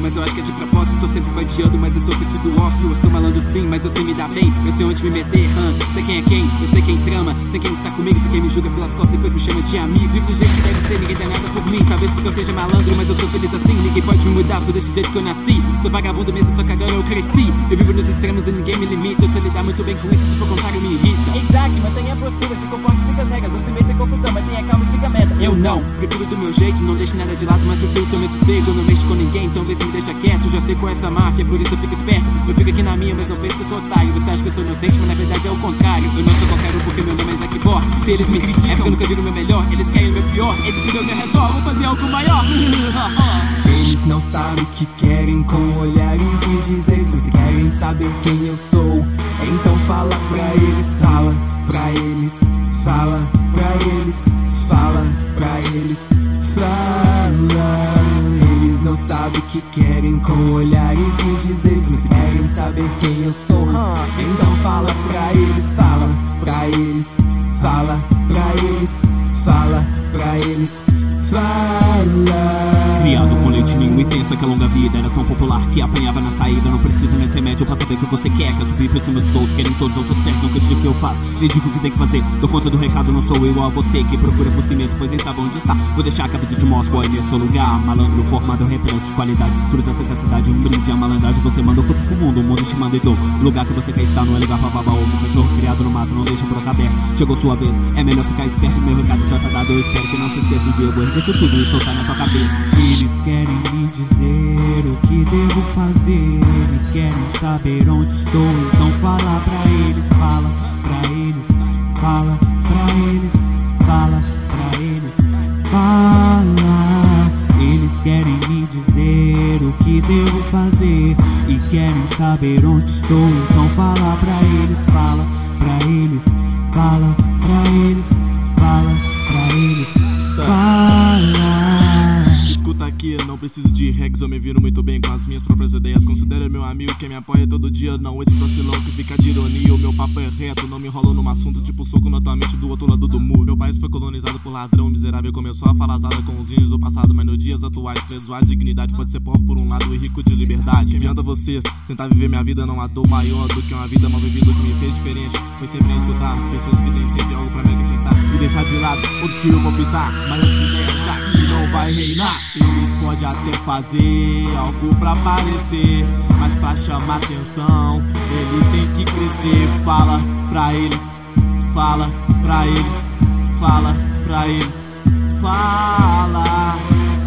mas eu acho que é de propósito. Tô sempre vadiando, mas eu sou do ócio. Eu sou malandro sim, mas eu sei me dar bem. Eu sei onde me meter, hum. Sei quem é quem, eu sei quem trama. Sei quem está comigo, sei quem me julga pelas costas, depois me chama de amigo. Vivo do jeito que deve ser, ninguém dá nada por mim. Talvez porque eu seja malandro, mas eu sou feliz assim. Ninguém pode me mudar por desse jeito que eu nasci. Sou vagabundo mesmo, só que agora eu cresci. Eu vivo nos extremos e ninguém me limita. Eu sei lidar muito bem com isso, se for contrário me irrita. Exato, mantenha a postura, se comporte, siga as regras. Não se meta em confusão, mantenha calma não, prefiro do meu jeito, não deixo nada de lado, mas prefiro ter meu sossego. Eu não mexo com ninguém, então vê se me deixa quieto. Já sei qual é essa máfia, por isso eu fico esperto. Eu fico aqui na minha, mas não penso que eu sou otário. Você acha que eu sou inocente, mas na verdade é o contrário. Eu não sou qualquer um porque meu nome é Zack Bor. Se eles me criticam, é porque eu nunca viram o meu melhor. Eles querem o meu pior, eles viram ao meu redor. Vou fazer algo maior. Eles não sabem o que querem com olhares e dizeres Mas querem saber quem eu sou Então fala pra eles, Fala Eles não sabem o que querem com olhares e dizeres Mas querem saber quem eu sou. Então fala pra eles, fala pra eles Fala pra eles, fala pra eles Fala. Criado e pensa que a longa vida era tão popular que apanhava na saída. Não precisa mais remédio pra saber o que você quer. Quer subir por cima dos outros, querem todos os seus pés. Nunca digo o que eu faço, nem digo o que tem que fazer. Dou conta do recado, não sou igual a você que procura por si mesmo, pois nem sabe onde está. Vou deixar a te mostre qual é seu lugar. Malandro formado, repleto de qualidades. Fruta essa cidade, um brinde à malandragem. Você manda frutos pro mundo, o mundo te manda e dou. O lugar que você quer estar não é lugar pra babar ovo. Cachorro criado no mato, não deixa o broca. Chegou sua vez, é melhor ficar esperto. Meu recado já tá dado, eu espero que não se esqueça de eu vou tudo e soltar na sua cabeça. Eles querem me dizer o que devo fazer E querem saber onde estou. Então fala pra eles, fala pra eles Fala pra eles, fala pra eles Fala. Eles querem me dizer o que devo fazer E querem saber onde estou. Então fala pra eles, fala pra eles Fala pra eles, fala pra eles Fala. Escuta aqui, não preciso de regs, eu me viro muito bem com as minhas próprias ideias. Considero meu amigo que me apoia todo dia, não esse vacilão que fica de ironia. O meu papo é reto, não me enrolo num assunto tipo soco na tua mente do outro lado do muro. Meu país foi colonizado por ladrão miserável, começou a falazada com os índios do passado, mas nos dias atuais, preso a dignidade pode ser pobre por um lado e rico de liberdade. Que adianta vocês tentar viver minha vida, não há dor maior do que uma vida mal vivida que me fez diferente. Foi sempre escutar pessoas que têm sempre algo pra me acrescentar e deixar de lado outros que eu vou pintar, mas essa ideia aqui não vai reinar. Eles podem até fazer algo pra aparecer, mas pra chamar atenção, eles têm que crescer. Fala pra eles, fala pra eles, fala pra eles, fala.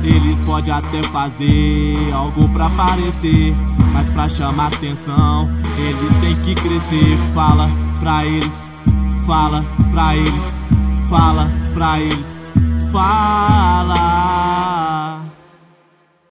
Eles podem até fazer algo pra aparecer, mas pra chamar atenção, eles têm que crescer. Fala pra eles, fala pra eles, fala pra eles, fala.